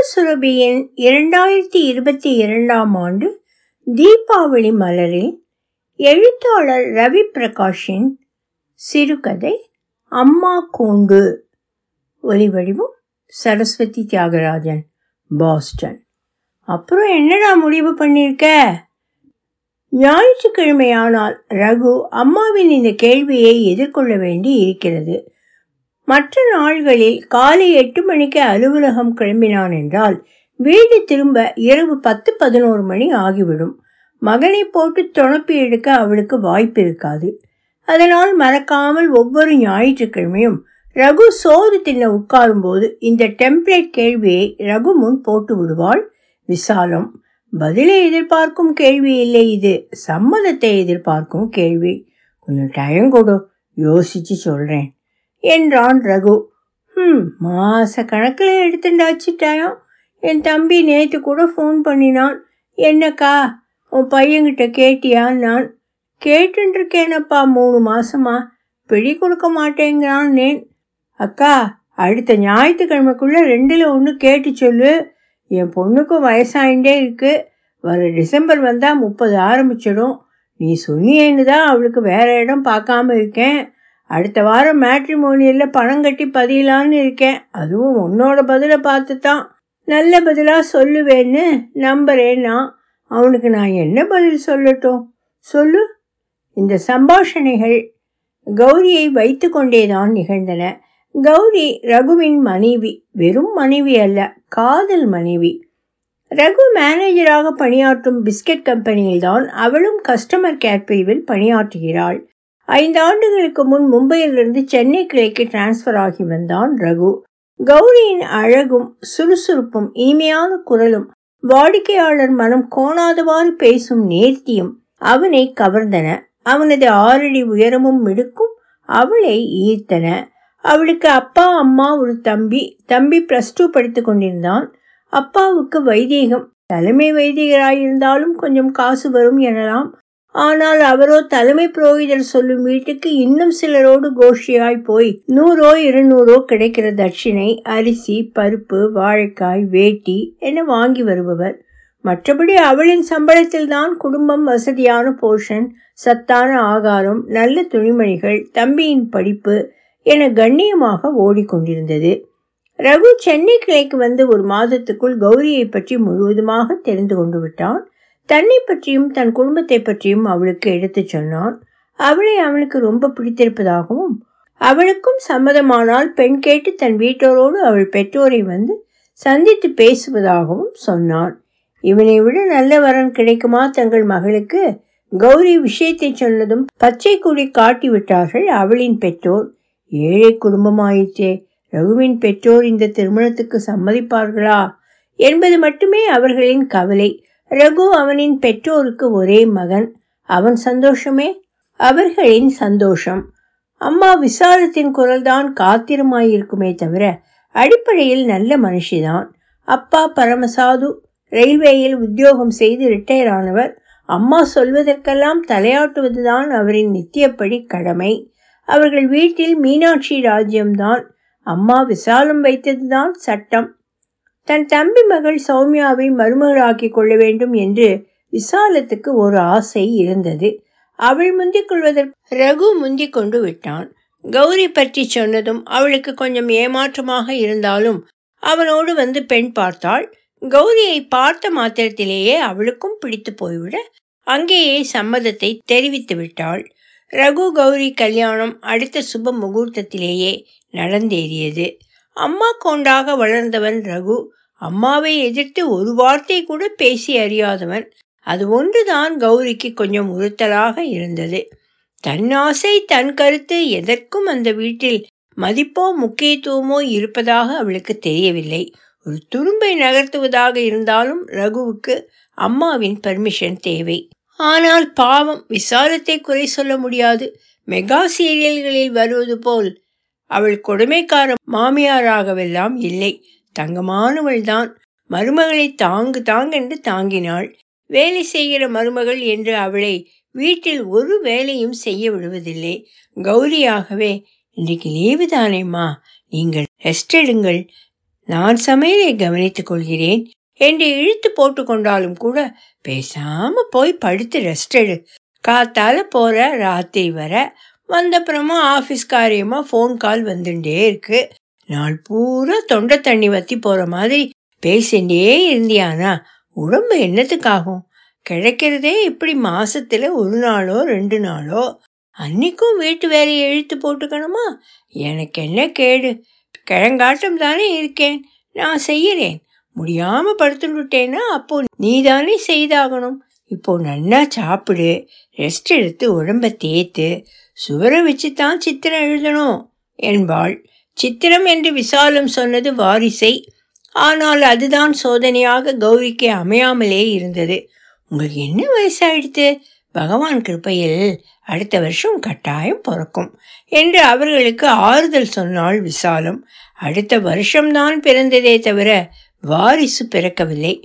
சுரபியின் இரண்டாயிரத்தி இருபத்தி இரண்டாம் ஆண்டு தீபாவளி மலரில் எழுத்தாளர் ரவி பிரகாஷின் சிறுகதை அம்மா கூண்டு. ஒலிவடிவம் சரஸ்வதி தியாகராஜன் பாஸ்டன். அப்புறம் என்னடா முடிவு பண்ணியிருக்க ஞாயிற்றுக்கிழமையானால் ரகு அம்மாவின் இந்த கேள்வியை எதிர்கொள்ள வேண்டி இருக்கிறது. மற்ற நாள்களில் காலை எட்டு மணிக்கு அலுவலகம் கிளம்பினான் என்றால் வீடு திரும்ப இரவு பத்து பதினோரு மணி ஆகிவிடும். மகனை போட்டு துணப்பி எடுக்க அவளுக்கு வாய்ப்பு இருக்காது அதனால் மறக்காமல் ஒவ்வொரு ஞாயிற்றுக்கிழமையும் ரகு சோறு தின்ன உட்காரும்போது இந்த டெம்ப்ளேட் கேள்வியை ரகு முன் போட்டு விடுவாள். விசாலம் பதிலை எதிர்பார்க்கும் கேள்வி இல்லை இது. சம்மதத்தை எதிர்பார்க்கும் கேள்வி. கொஞ்சம் டைம் கொடு யோசிச்சு சொல்றேன். என்றான் ரகு. ம் மாச கணக்கில் எடுத்துட்டாச்சு என் தம்பி நேற்று கூட ஃபோன் பண்ணினான். என்னக்கா உன் பையன்கிட்ட கேட்டியா நான். கேட்டுருக்கேனப்பா மூணு மாசமா. பிடி கொடுக்க மாட்டேங்கிறான் நேன். அக்கா அடுத்த ஞாயிற்றுக்கிழமைக்குள்ள ரெண்டில் ஒன்று கேட்டு சொல்லு. என் பொண்ணுக்கும் வயசாயிண்டே இருக்கு. வர டிசம்பர் வந்தால் முப்பது ஆரம்பிச்சிடும். நீ சொன்னியேன்னு தான் அவளுக்கு வேற இடம் பார்க்காம இருக்கேன். அடுத்த வாரம் மேட்ரிமோனியலில் பணம் கட்டி பதியலான்னு இருக்கேன். அதுவும் உன்னோட பதிலை பார்த்து தான் நல்ல பதிலாக சொல்லுவேன்னு நம்புறேன்னா அவனுக்கு நான் என்ன பதில் சொல்லட்டும்? சொல்லு. இந்த சம்பாஷணைகள் கௌரியை வைத்து கொண்டேதான் நிகழ்ந்தன. கௌரி ரகுவின் மனைவி வெறும் மனைவி அல்ல காதல் மனைவி. ரகு மேனேஜராக பணியாற்றும் பிஸ்கட் கம்பெனியில்தான் அவளும் கஸ்டமர் கேர் பிரிவில் பணியாற்றுகிறாள். ஐந்து ஆண்டுகளுக்கு முன் மும்பையிலிருந்து சென்னை கிளைக்கு டிரான்ஸ்ஃபர் ஆகி வந்தான் ரகு. கௌரியின் அழகும் சுறுசுறுப்பும் இனிமையான குரலும் வாடிக்கையாளர் மனம் கோணாதவாறு பேசும் நேர்த்தியும் அவனை கவர்ந்தன. அவனது ஆறடி உயரமும் மிடுக்கும் அவளை ஈர்த்தன. அவளுக்கு அப்பா அம்மா ஒரு தம்பி தம்பி பிளஸ் டூ படித்து கொண்டிருந்தான். அப்பாவுக்கு வைதீகம் தலைமை வைதிகராயிருந்தாலும் கொஞ்சம் காசு வரும் எனலாம் ஆனால் அவரோ தலைமை புரோகிதர் சொல்லும் வீட்டுக்கு இன்னும் சிலரோடு கோஷ்டியாய் போய் நூறோ இருநூறோ கிடைக்கிற தட்சிணை அரிசி பருப்பு வாழைக்காய் வேட்டி என வாங்கி வருபவர். மற்றபடி அவளின் சம்பளத்தில் தான் குடும்பம் வசதியான போர்ஷன் சத்தான ஆகாரம் நல்ல துணிமணிகள் தம்பியின் படிப்பு என கண்ணியமாக ஓடிக்கொண்டிருந்தது. ரகு சென்னை கிளைக்கு வந்து ஒரு மாதத்துக்குள் கௌரியை பற்றி முழுவதுமாக தெரிந்து கொண்டு விட்டான். தன்னை பற்றியும் தன் குடும்பத்தை பற்றியும் அவளுக்கு எடுத்துச் சொன்னான். அவளை அவனுக்கு ரொம்ப பிடித்திருப்பதாகவும் அவளுக்கும் சம்மதமானால் பெண் கேட்டு தன் வீட்டோரோடு அவள் பெற்றோரை வந்து சந்தித்து பேசுவதாகவும் சொன்னான். இவனை விட நல்ல வரன் கிடைக்குமா தங்கள் மகளுக்கு? கௌரி விஷயத்தை சொன்னதும் பச்சை கொடி காட்டி விட்டார்கள் அவளின் பெற்றோர். ஏழை குடும்பமாயிற்றே ரகுவின் பெற்றோர் இந்த திருமணத்துக்கு சம்மதிப்பார்களா? என்பது மட்டுமே அவர்களின் கவலை. ரகு அவனின் பெற்றோருக்கு ஒரே மகன். அவன் சந்தோஷமே? அவர்களின் சந்தோஷம். அம்மா விசாலத்தின் குரல்தான் காத்திரமாயிருக்குமே தவிர அடிப்படையில் நல்ல மனுஷிதான். அப்பா பரமசாது ரயில்வேயில் உத்தியோகம் செய்து ரிட்டையர் ஆனவர் அம்மா சொல்வதற்கெல்லாம் தலையாட்டுவதுதான் அவரின் நித்தியப்படி கடமை. அவர்கள் வீட்டில் மீனாட்சி ராஜ்யம்தான். அம்மா விசாலம் வைத்ததுதான் சட்டம். தன் தம்பி மகள் சௌமியாவை மருமகளாக்கி கொள்ள வேண்டும் என்று விசாலத்துக்கு ஒரு ஆசை இருந்தது. அவள் முந்திக் கொள்வதற்கு ரகு முந்திக் கொண்டு விட்டான். கௌரி பற்றி சொன்னதும் அவளுக்கு கொஞ்சம் ஏமாற்றமாக இருந்தாலும் அவனோடு வந்து பெண் பார்த்தாள். கௌரியை பார்த்த மாத்திரத்திலேயே அவளுக்கும் பிடித்து போய்விட அங்கேயே சம்மதத்தை தெரிவித்து விட்டாள். ரகு கௌரி கல்யாணம் அடுத்த சுப முகூர்த்தத்திலேயே நடந்தேறியது. அம்மா கொண்டாக வளர்ந்தவன் ரகு. அம்மாவை எதிர்த்து ஒரு வார்த்தை கூட பேசி அறியாதவன். அது ஒன்றுதான் கௌரிக்கு கொஞ்சம் உறுத்தலாக இருந்தது. தன் ஆசை தன் கருத்து எதற்கும் அந்த வீட்டில் மதிப்போ முக்கியத்துவமோ இருப்பதாக அவளுக்கு தெரியவில்லை. ஒரு துரும்பை நகர்த்துவதாக இருந்தாலும் ரகுவுக்கு அம்மாவின் பர்மிஷன் தேவை. ஆனால் பாவம் விசாலத்தை குறை சொல்ல முடியாது. மெகா சீரியல்களில் வருவது போல் அவள் கொடுமைக்கார மாமியாராகவெல்லாம் இல்லை. தங்கமானவள்தான் மருமகளை தாங்கு தாங்கென்று தாங்கினாள். வேலை செய்கிற மருமகள் என்று அவளை வீட்டில் ஒரு வேலையும் செய்ய விடுவதில்லை. கௌரியாகவே இன்றைக்கு லீவு தானேம்மா? நீங்கள் ரெஸ்ட் எடுங்கள். நான் சமையலை கவனித்துக் கொள்கிறேன். என்று இழுத்து போட்டு கொண்டாலும் கூட பேசாம போய் படுத்து ரெஸ்ட் எடு. காத்தால போற ராத்திரி வர வந்தப்புறமா ஆஃபீஸ் காரியமா ஃபோன் கால் வந்துட்டே இருக்கு. நாள் பூரா தொண்டை தண்ணி வத்தி போற மாதிரி பேசிண்டே இருந்தியானா? உடம்பு என்னத்துக்காகும்? கிடைக்கிறதே இப்படி மாசத்துல ஒரு நாளோ ரெண்டு நாளோ? அன்னைக்கும் வீட்டு வேலையை இழுத்து போட்டுக்கணுமா? எனக்கு என்ன கேடு? கிழங்காட்டம் தானே இருக்கேன். நான் செய்யறேன். முடியாம படுத்துட்டேன்னா அப்போ நீ தானே செய்தாகணும். இப்போ நன்னா சாப்பிடு. ரெஸ்ட் எடுத்து உடம்ப தேத்து சுவரை வச்சு தான் சித்திரம் எழுதணும். என்பாள். சித்திரம் என்று விசாலம் சொன்னது வாரிசை. ஆனால் அதுதான் சோதனையாக கௌரிக்கு அமையாமலே இருந்தது. உங்களுக்கு என்ன வயசாயிடுத்து? பகவான் கிருப்பையில் அடுத்த வருஷம் கட்டாயம் பிறக்கும் என்று அவர்களுக்கு ஆறுதல் சொன்னாள் விசாலம். அடுத்த வருஷம்தான் பிறந்ததே தவிர வாரிசு பிறக்கவில்லை.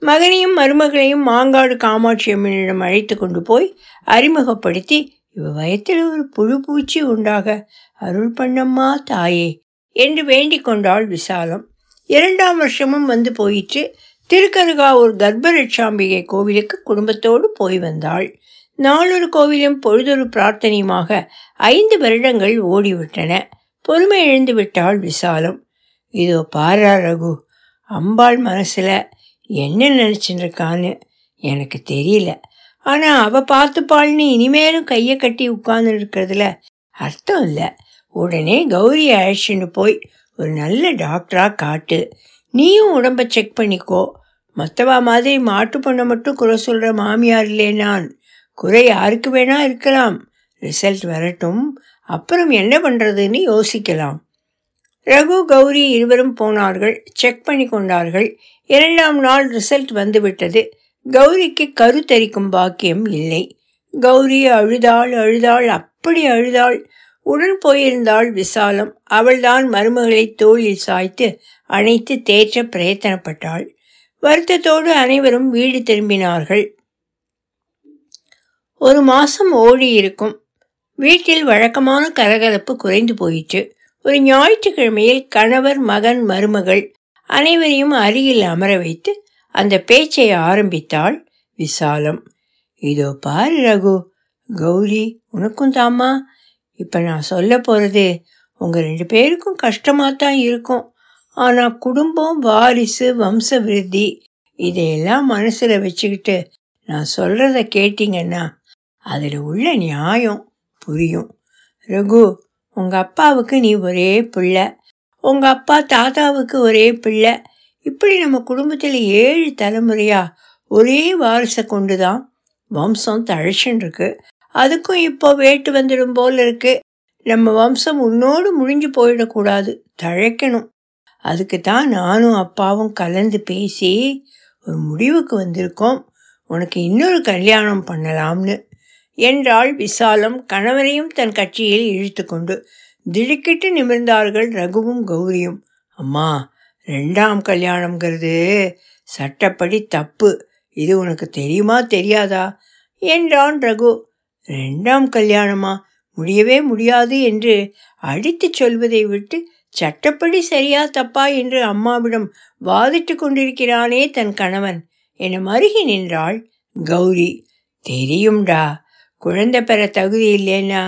மகனையும் மருமகளையும் மாங்காடு காமாட்சி அம்மனிடம் அழைத்து கொண்டு போய் அறிமுகப்படுத்தி இவ்வயத்தில் ஒரு புழு பூச்சி உண்டாக அருள் பண்ணம்மா தாயே என்று வேண்டிக் கொண்டாள் விசாலம். இரண்டாம் வருஷமும் வந்து போயிற்று. திருக்கருகாவூர் கர்ப்பரட்சாம்பிகை கோவிலுக்கு குடும்பத்தோடு போய் வந்தாள். நாளொரு கோவிலும் பொழுதொரு பிரார்த்தனையுமாக ஐந்து வருடங்கள் ஓடிவிட்டன. பொறுமை எழுந்து விட்டாள் விசாலம். இதோ பாரா ரகு அம்பாள் மனசுல என்ன நினச்சின்னு இருக்கான்னு எனக்கு தெரியல. ஆனால் அவ பார்த்துப்பாள்னு இனிமேலும் கையை கட்டி உட்கார்ந்து இருக்கிறதுல அர்த்தம் இல்லை. உடனே கௌரியை அழைச்சின்னு போய் ஒரு நல்ல டாக்டராக காட்டு. நீயும் உடம்ப செக் பண்ணிக்கோ. மற்றவா மாதிரி மாட்டு பொண்ணை மட்டும் குறை சொல்கிற மாமியார் இல்லை நான். குறை யாருக்கு வேணா இருக்கலாம். ரிசல்ட் வரட்டும். அப்புறம் என்ன பண்ணுறதுன்னு யோசிக்கலாம். ரகு கௌரி இருவரும் போனார்கள். செக் பண்ணி கொண்டார்கள். இரண்டாம் நாள் ரிசல்ட் வந்துவிட்டது கௌரிக்கு கருத்தரிக்கும் பாக்கியம் இல்லை. கௌரி அழுதாள் அழுதாள் அப்படி அழுதாள். உடன் போயிருந்தாள் விசாலம். அவள்தான் மருமகளை தோளில் சாய்த்து அணைத்து தேற்ற பிரயத்தனப்பட்டாள். வருத்தத்தோடு அனைவரும் வீடு திரும்பினார்கள். ஒரு மாசம் ஓடி இருக்கும் வீட்டில் வழக்கமான கரகரப்பு குறைந்து போயிற்று. ஒரு ஞாயிற்றுக்கிழமையில் கணவர் மகன் மருமகள் அனைவரையும் அருகில் அமர வைத்து அந்த பேச்சை ஆரம்பித்தாள் விசாலம். இதோ பாரு ரகு கௌரி உனக்கும் தாமா இப்போ நான் சொல்ல போகிறது உங்கள் ரெண்டு பேருக்கும் கஷ்டமாக தான் இருக்கும். ஆனால் குடும்பம் வாரிசு வம்ச விருத்தி இதையெல்லாம் மனசில் வச்சுக்கிட்டு நான் சொல்கிறத கேட்டிங்கன்னா அதில் உள்ள நியாயம் புரியும். ரகு உங்கள் அப்பாவுக்கு நீ ஒரே பிள்ளை. உங்கள் அப்பா தாத்தாவுக்கு ஒரே பிள்ளை. இப்படி நம்ம குடும்பத்தில் ஏழு தலைமுறையாக ஒரே வாரிசை கொண்டு தான் வம்சம் தழைச்சுன்னு இருக்கு அதுக்கும் இப்போ வேட்டு வந்துடும் போல் இருக்கு. நம்ம வம்சம் உன்னோடு முடிஞ்சு போயிடக்கூடாது. தழைக்கணும். அதுக்கு தான் நானும் அப்பாவும் கலந்து பேசி ஒரு முடிவுக்கு வந்திருக்கோம். உனக்கு இன்னொரு கல்யாணம் பண்ணலாம்னு. என்றாள் விசாலம் கணவரையும் தன் கட்சியில் இழுத்து கொண்டு திடுக்கிட்டு நிமிர்ந்தார்கள் ரகுவும் கௌரியும். அம்மா ரெண்டாம் கல்யாணம்ங்கிறது சட்டப்படி தப்பு. இது உனக்கு தெரியுமா தெரியாதா? என்றான் ரகு. ரெண்டாம் கல்யாணமா? முடியவே முடியாது என்று அடித்துச் சொல்வதை விட்டு சட்டப்படி சரியா தப்பா என்று அம்மாவிடம் வாதிட்டு கொண்டிருக்கிறானே தன் கணவன் என மருகி நின்றாள் கௌரி. தெரியும்டா குழந்தை பெற தகுதி இல்லைன்னா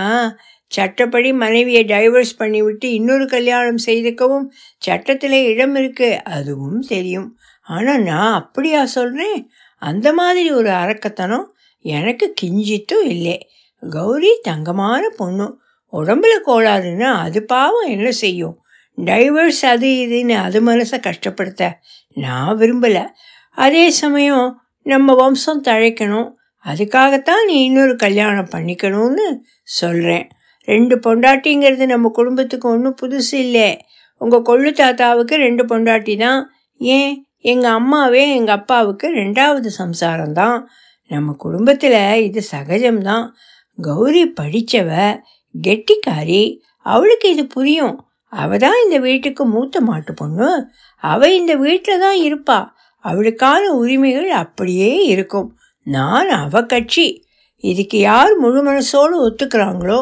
சட்டப்படி மனைவியை டைவர்ஸ் பண்ணிவிட்டு இன்னொரு கல்யாணம் செய்துக்கவும் சட்டத்தில் இடம் இருக்கு. அதுவும் தெரியும். ஆனால் நான் அப்படியா சொல்கிறேன் அந்த மாதிரி ஒரு அரக்கத்தனம் எனக்கு கிஞ்சித்தும் இல்லை. கௌரி தங்கமான பொண்ணு. உடம்புல கோளாறுன்னா அது பாவம் என்ன செய்யும்? டைவர்ஸ் அது இதுன்னு அது மனசை கஷ்டப்படுத்த நான் விரும்பலை. அதே சமயம் நம்ம வம்சம் தழைக்கணும். அதுக்காகத்தான் நீ இன்னொரு கல்யாணம் பண்ணிக்கணும்னு சொல்கிறேன் ரெண்டு பொண்டாட்டிங்கிறது நம்ம குடும்பத்துக்கு ஒன்றும் புதுசு இல்லை. உங்கள் கொள்ளு தாத்தாவுக்கு ரெண்டு பொண்டாட்டி தான் ஏன்? எங்கள் அம்மாவே எங்கள் அப்பாவுக்கு ரெண்டாவது சம்சாரம் தான் நம்ம குடும்பத்தில் இது சகஜம்தான். கௌரி படித்தவ கெட்டிக்காரி அவளுக்கு இது புரியும். அவ தான் இந்த வீட்டுக்கு மூத்த மாட்டு பொண்ணு. அவ இந்த வீட்டில் தான் இருப்பா. அவளுக்கான உரிமைகள் அப்படியே இருக்கும். நான் அவ கட்சி. இதுக்கு யார் முழு மனசோடு ஒத்துக்கிறாங்களோ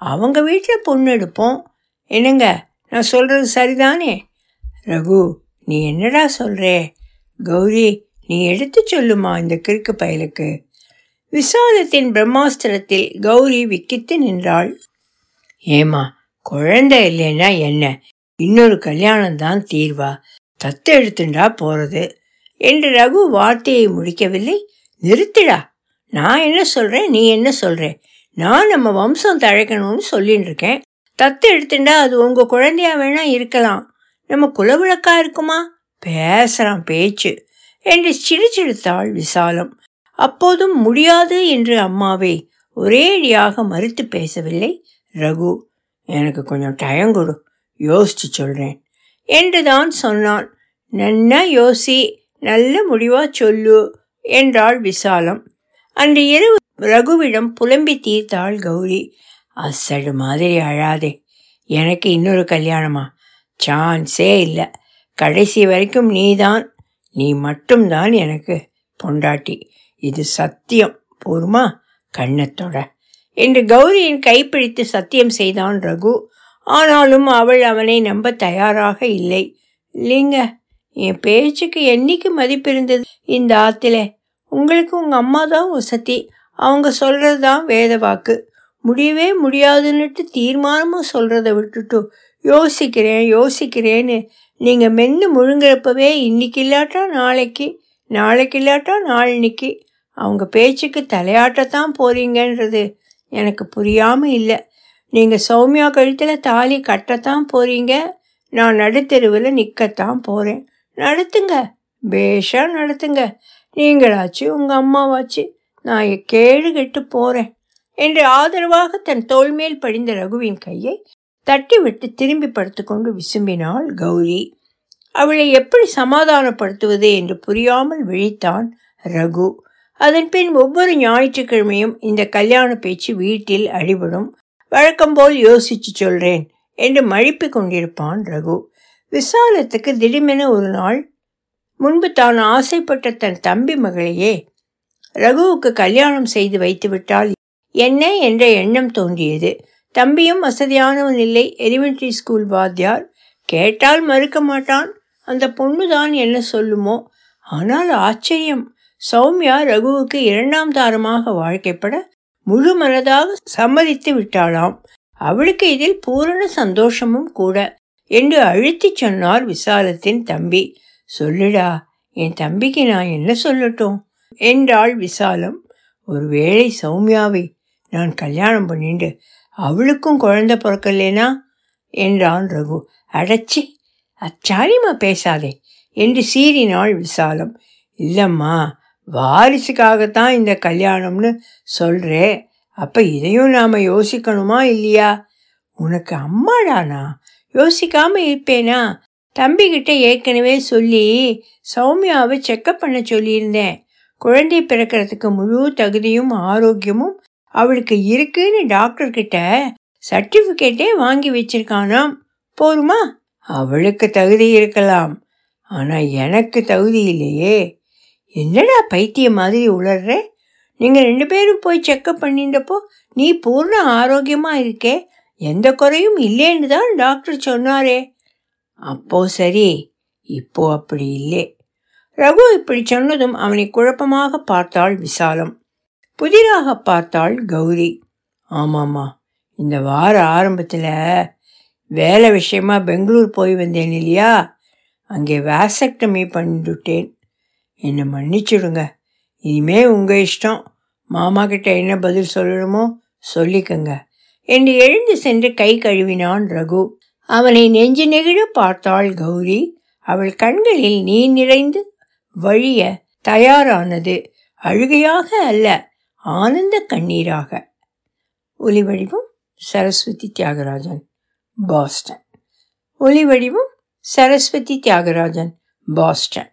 அவங்க வீட்டில் பொண்ணு எடுப்போம். என்னங்க? நான் சொல்கிறது சரிதானே? ரகு நீ என்னடா சொல்கிறே கௌரி நீ எடுத்து சொல்லுமா இந்த கிறுக்கு பயலுக்கு? விசாலத்தின் பிரம்மாஸ்திரத்தில் கௌரி விக்கித்து நின்றாள். ஏமா குழந்தை இல்லைன்னா என்ன? இன்னொரு கல்யாணம் தான் தீர்வா? தத்து எடுத்துண்டா போகிறது என்று ரகு வார்த்தையை முடிக்கவில்லை. நிறுத்திடா. நான் என்ன சொல்கிறேன் நீ என்ன சொல்கிறேன் நான் நம்ம வம்சம் தழைக்கணும்னு சொல்லிட்டு இருக்கேன் தத்து எடுத்துட்டா அது உங்க குழந்தையா வேணா இருக்கலாம். நம்ம குலவிளக்கா இருக்குமா? பேசுறான் பேச்சு. என்று சிரிச்சிடுத்தாள் விசாலம். அப்போதும் முடியாது என்று அம்மாவை ஒரேடியாக மறுத்து பேசவில்லை. ரகு எனக்கு கொஞ்சம் டயம் கொடு. யோசிச்சு சொல்றேன். என்றுதான் சொன்னான் நன்னா யோசி நல்ல முடிவா சொல்லு என்றாள் விசாலம். அன்று இரவு ரகுவிடம் புலம்பி தீர்த்தாள் கௌரி. அசடு மாதிரி அழாதே எனக்கு இன்னொரு கல்யாணமா? சான்ஸே இல்லை. கடைசி வரைக்கும் நீதான் நீ மட்டும்தான் எனக்கு பொண்டாட்டி. இது சத்தியம் போருமா கண்ணத்தோட என்று கௌரியின் கைப்பிடித்து சத்தியம் செய்தான் ரகு. ஆனாலும் அவள் அவனை நம்ப தயாராக இல்லை. இல்லைங்க என் பேச்சுக்கு என்னைக்கு மதிப்பு இருந்தது? இந்த ஆத்தில். உங்களுக்கு உங்கள் அம்மா தான் வசதி. அவங்க சொல்கிறது தான் வேத வாக்கு. முடியவே முடியாதுன்னுட்டு தீர்மானமும் சொல்கிறத விட்டுட்டு யோசிக்கிறேன் யோசிக்கிறேன்னு நீங்கள் மென்று முழுங்குறப்பவே இன்னைக்கு இல்லாட்டா நாளைக்கு நாளைக்கு இல்லாட்டா நாளன்னைக்கு அவங்க பேச்சுக்கு தலையாட்டத்தான் போகிறீங்கன்றது எனக்கு புரியாமல் இல்லை. நீங்கள் சௌமியா கழுத்தில் தாலி கட்டத்தான் போகிறீங்க நான் நடுத்தெருவில் நிற்கத்தான் போகிறேன் நடத்துங்க பேஷாக நடத்துங்க. நீங்களாச்சு உங்கள் அம்மாவாச்சு. நான் கேடு கெட்டு போகிறேன் என்று ஆதரவாக தன் தோல்மேல் படிந்த ரகுவின் கையை தட்டிவிட்டு திரும்பி படுத்துக்கொண்டு விசும்பினாள் கௌரி. அவளை எப்படி சமாதானப்படுத்துவது என்று புரியாமல் விழித்தான் ரகு. அதன்பின் ஒவ்வொரு ஞாயிற்றுக்கிழமையும் இந்த கல்யாண பேச்சு வீட்டில் அடிபடும். வழக்கம்போல் யோசிச்சு சொல்றேன் என்று மழிப்பு கொண்டிருப்பான் ரகு. விசாலத்துக்கு திடீமென ஒரு நாள் முன்பு தான் ஆசைப்பட்ட தன் தம்பி மகளையே ரகுவுக்கு கல்யாணம் செய்து வைத்துவிட்டால் என்ன என்ற எண்ணம் தோன்றியது. தம்பியும் வசதியானவன் இல்லை. எலிமெண்டரி ஸ்கூல் வாத்தியார் கேட்டால் மறுக்க மாட்டான். அந்த பொண்ணு தான் என்ன சொல்லுமோ. ஆனால் ஆச்சரியம். சௌமியா ரகுவுக்கு இரண்டாம் தாரமாக வாழ்க்கைப்பட முழு மனதாக சம்மதித்து விட்டாளாம். அவளுக்கு இதில் பூரண சந்தோஷமும் கூட என்று அழுத்திச் சொன்னார் விசாலத்தின் தம்பி. சொல்லுடா என் தம்பிக்கு நான் என்ன சொல்லட்டும்? என்றாள் விசாலம். ஒருவேளை சௌமியாவை நான் கல்யாணம் பண்ணிட்டு அவளுக்கும் குழந்த பிறக்கலேனா? என்றான் ரகு. அடைச்சி அச்சாரிமா பேசாதே என்று சீறினாள் விசாலம். இல்லம்மா வாரிசுக்காகத்தான் இந்த கல்யாணம்னு சொல்கிறே அப்போ இதையும் நாம் யோசிக்கணுமா இல்லையா? உனக்கு அம்மாடானா? யோசிக்காமல் இருப்பேனா? தம்பிக்கிட்ட ஏற்கனவே சொல்லி சௌமியாவை செக்கப் பண்ண சொல்லியிருந்தேன். குழந்தை பிறக்கிறதுக்கு முழு தகுதியும் ஆரோக்கியமும் அவளுக்கு இருக்குன்னு டாக்டர் கிட்ட சர்டிஃபிகேட்டே வாங்கி வச்சிருக்கானாம். போருமா? அவளுக்கு தகுதி இருக்கலாம். ஆனா எனக்கு தகுதி இல்லையே. என்னடா பைத்திய மாதிரி உளர்ற? நீங்க ரெண்டு பேரும் போய் செக்கப் பண்ணியிருந்தப்போ நீ பூர்ண ஆரோக்கியமா இருக்கே. எந்த குறையும் இல்லைன்னு தான் டாக்டர் சொன்னாரே. அப்போ சரி இப்போ அப்படி இல்லை. ரகு இப்படி சொன்னதும் அவனை குழப்பமாக பார்த்தாள் விசாலம். புதிராக பார்த்தாள் கௌரி. ஆமாம்மா இந்த வார ஆரம்பத்தில் வேலை விஷயமா பெங்களூர் போய் வந்தேன் இல்லையா? அங்கே வேசக்டமி பண்ணிவிட்டேன். என்னை மன்னிச்சிடுங்க. இனிமே உங்கள் இஷ்டம். மாமா கிட்ட என்ன பதில் சொல்லணுமோ சொல்லிக்கங்க. என்று எழுந்து சென்று கை கழுவினான் ரகு. அவனை நெஞ்சு நெகிழ பார்த்தாள் கௌரி. அவள் கண்களில் நீ நிறைந்து வழிய தயாரானது. அழுகையாக அல்ல ஆனந்த கண்ணீராக. ஒலி வடிவம் சரஸ்வதி தியாகராஜன் பாஸ்டன். ஒலி வடிவம் சரஸ்வதி தியாகராஜன் பாஸ்டன்.